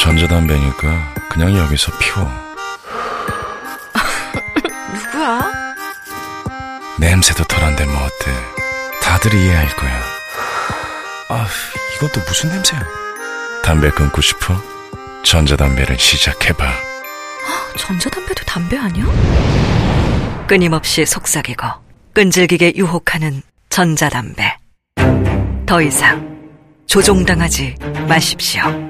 전자담배니까 그냥 여기서 피워. 누구야? 냄새도 덜한데 뭐 어때? 다들 이해할 거야. 아, 이것도 무슨 냄새야? 담배 끊고 싶어? 전자담배를 시작해봐. 전자담배도 담배 아니야? 끊임없이 속삭이고 끈질기게 유혹하는 전자담배. 더 이상 조종당하지 마십시오.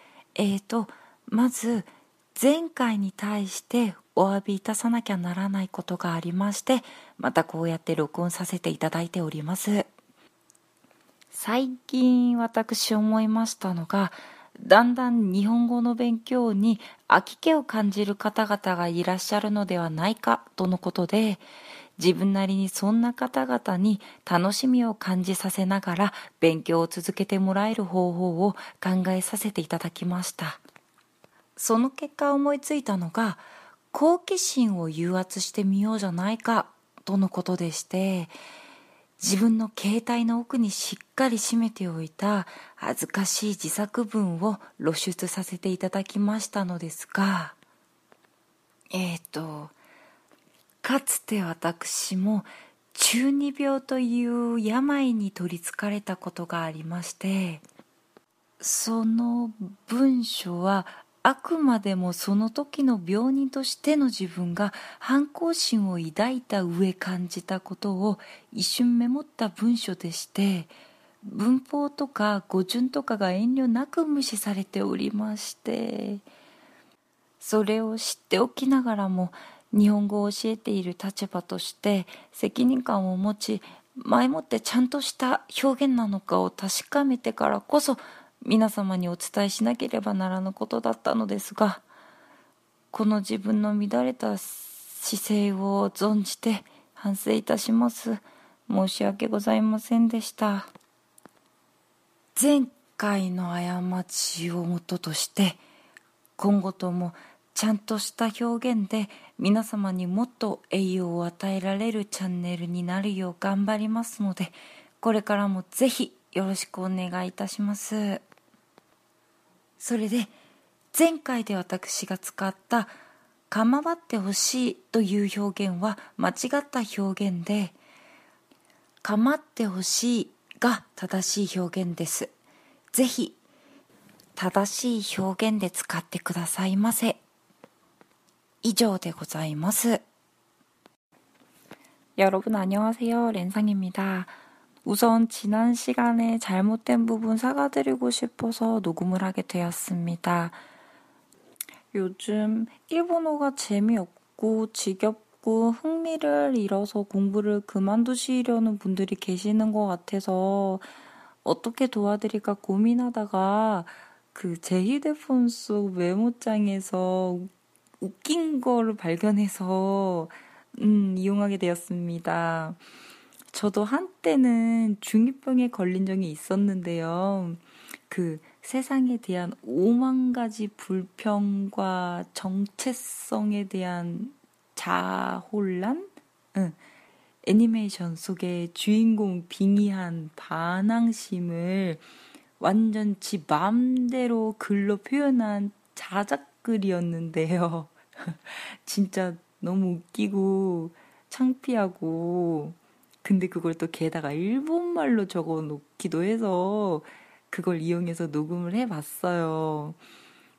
えーと、まず、前回に対してお詫びいたさなきゃならないことがありまして、またこうやって録音させていただいております。最近私思いましたのが、だんだん日本語の勉強に飽き気を感じる方々がいらっしゃるのではないかとのことで、自分なりにそんな方々に楽しみを感じさせながら勉強を続けてもらえる方法を考えさせていただきました。その結果思いついたのが好奇心を誘発してみようじゃないかとのことでして自分の携帯の奥にしっかり閉めておいた恥ずかしい自作文を露出させていただきましたのですがえっ、ー、とかつて私も中二病という病に取りつかれたことがありましてその文章はあくまでもその時の病人としての自分が反抗心を抱いた上感じたことを一瞬メモった文章でして文法とか語順とかが遠慮なく無視されておりましてそれを知っておきながらも日本語を教えている立場として責任感を持ち前もってちゃんとした表現なのかを確かめてからこそ皆様にお伝えしなければならぬことだったのですがこの自分の乱れた姿勢を存じて反省いたします。申し訳ございませんでした。前回の過ちをもととして今後ともちゃんとした表現で皆様にもっと栄養を与えられるチャンネルになるよう頑張りますのでこれからもぜひよろしくお願いいたします。それで前回で私が使った「構わってほしい」という表現は間違った表現で「構ってほしい」が正しい表現です。ぜひ正しい表現で使ってくださいませ。 以上でございます。 여러분 안녕하세요. 렌상입니다. 우선 지난 시간에 잘못된 부분 사과드리고 싶어서 녹음을 하게 되었습니다. 요즘 일본어가 재미없고 지겹고 흥미를 잃어서 공부를 그만두시려는 분들이 계시는 것 같아서 어떻게 도와드릴까 고민하다가 그 제 휴대폰 속 메모장에서 웃긴 거를 발견해서 음, 이용하게 되었습니다. 저도 한때는 중2병에 걸린 적이 있었는데요. 그 세상에 대한 5만 가지 불평과 정체성에 대한 자혼란? 응. 애니메이션 속에 주인공 빙의한 반항심을 완전 지 맘대로 글로 표현한 자작글이었는데요. 진짜 너무 웃기고 창피하고 근데 그걸 또 게다가 일본말로 적어 놓기도 해서 그걸 이용해서 녹음을 해 봤어요.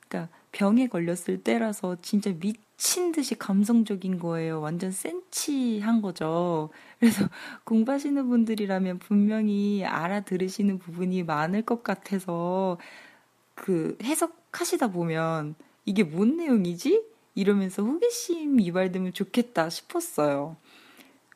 그러니까 병에 걸렸을 때라서 진짜 미친 듯이 감성적인 거예요. 완전 센치한 거죠. 그래서 공부하시는 분들이라면 분명히 알아들으시는 부분이 많을 것 같아서 그 해석하시다 보면 이게 뭔 내용이지? 이러면서 호기심 유발되면 좋겠다 싶었어요.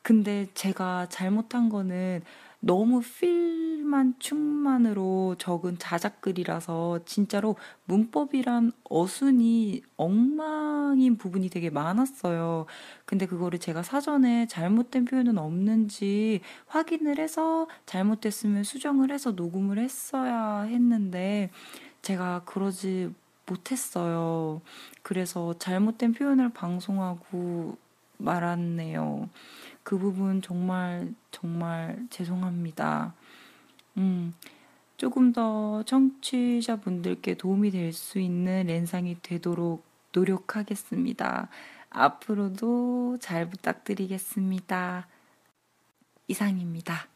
근데 제가 잘못한 거는 너무 필만 충만으로 적은 자작글이라서 진짜로 문법이란 어순이 엉망인 부분이 되게 많았어요. 근데 그거를 제가 사전에 잘못된 표현은 없는지 확인을 해서 잘못됐으면 수정을 해서 녹음을 했어야 했는데 제가 그러지 못했어요. 그래서 잘못된 표현을 방송하고 말았네요. 그 부분 정말 정말 죄송합니다. 음, 조금 더 청취자분들께 도움이 될 수 있는 랜상이 되도록 노력하겠습니다. 앞으로도 잘 부탁드리겠습니다. 이상입니다.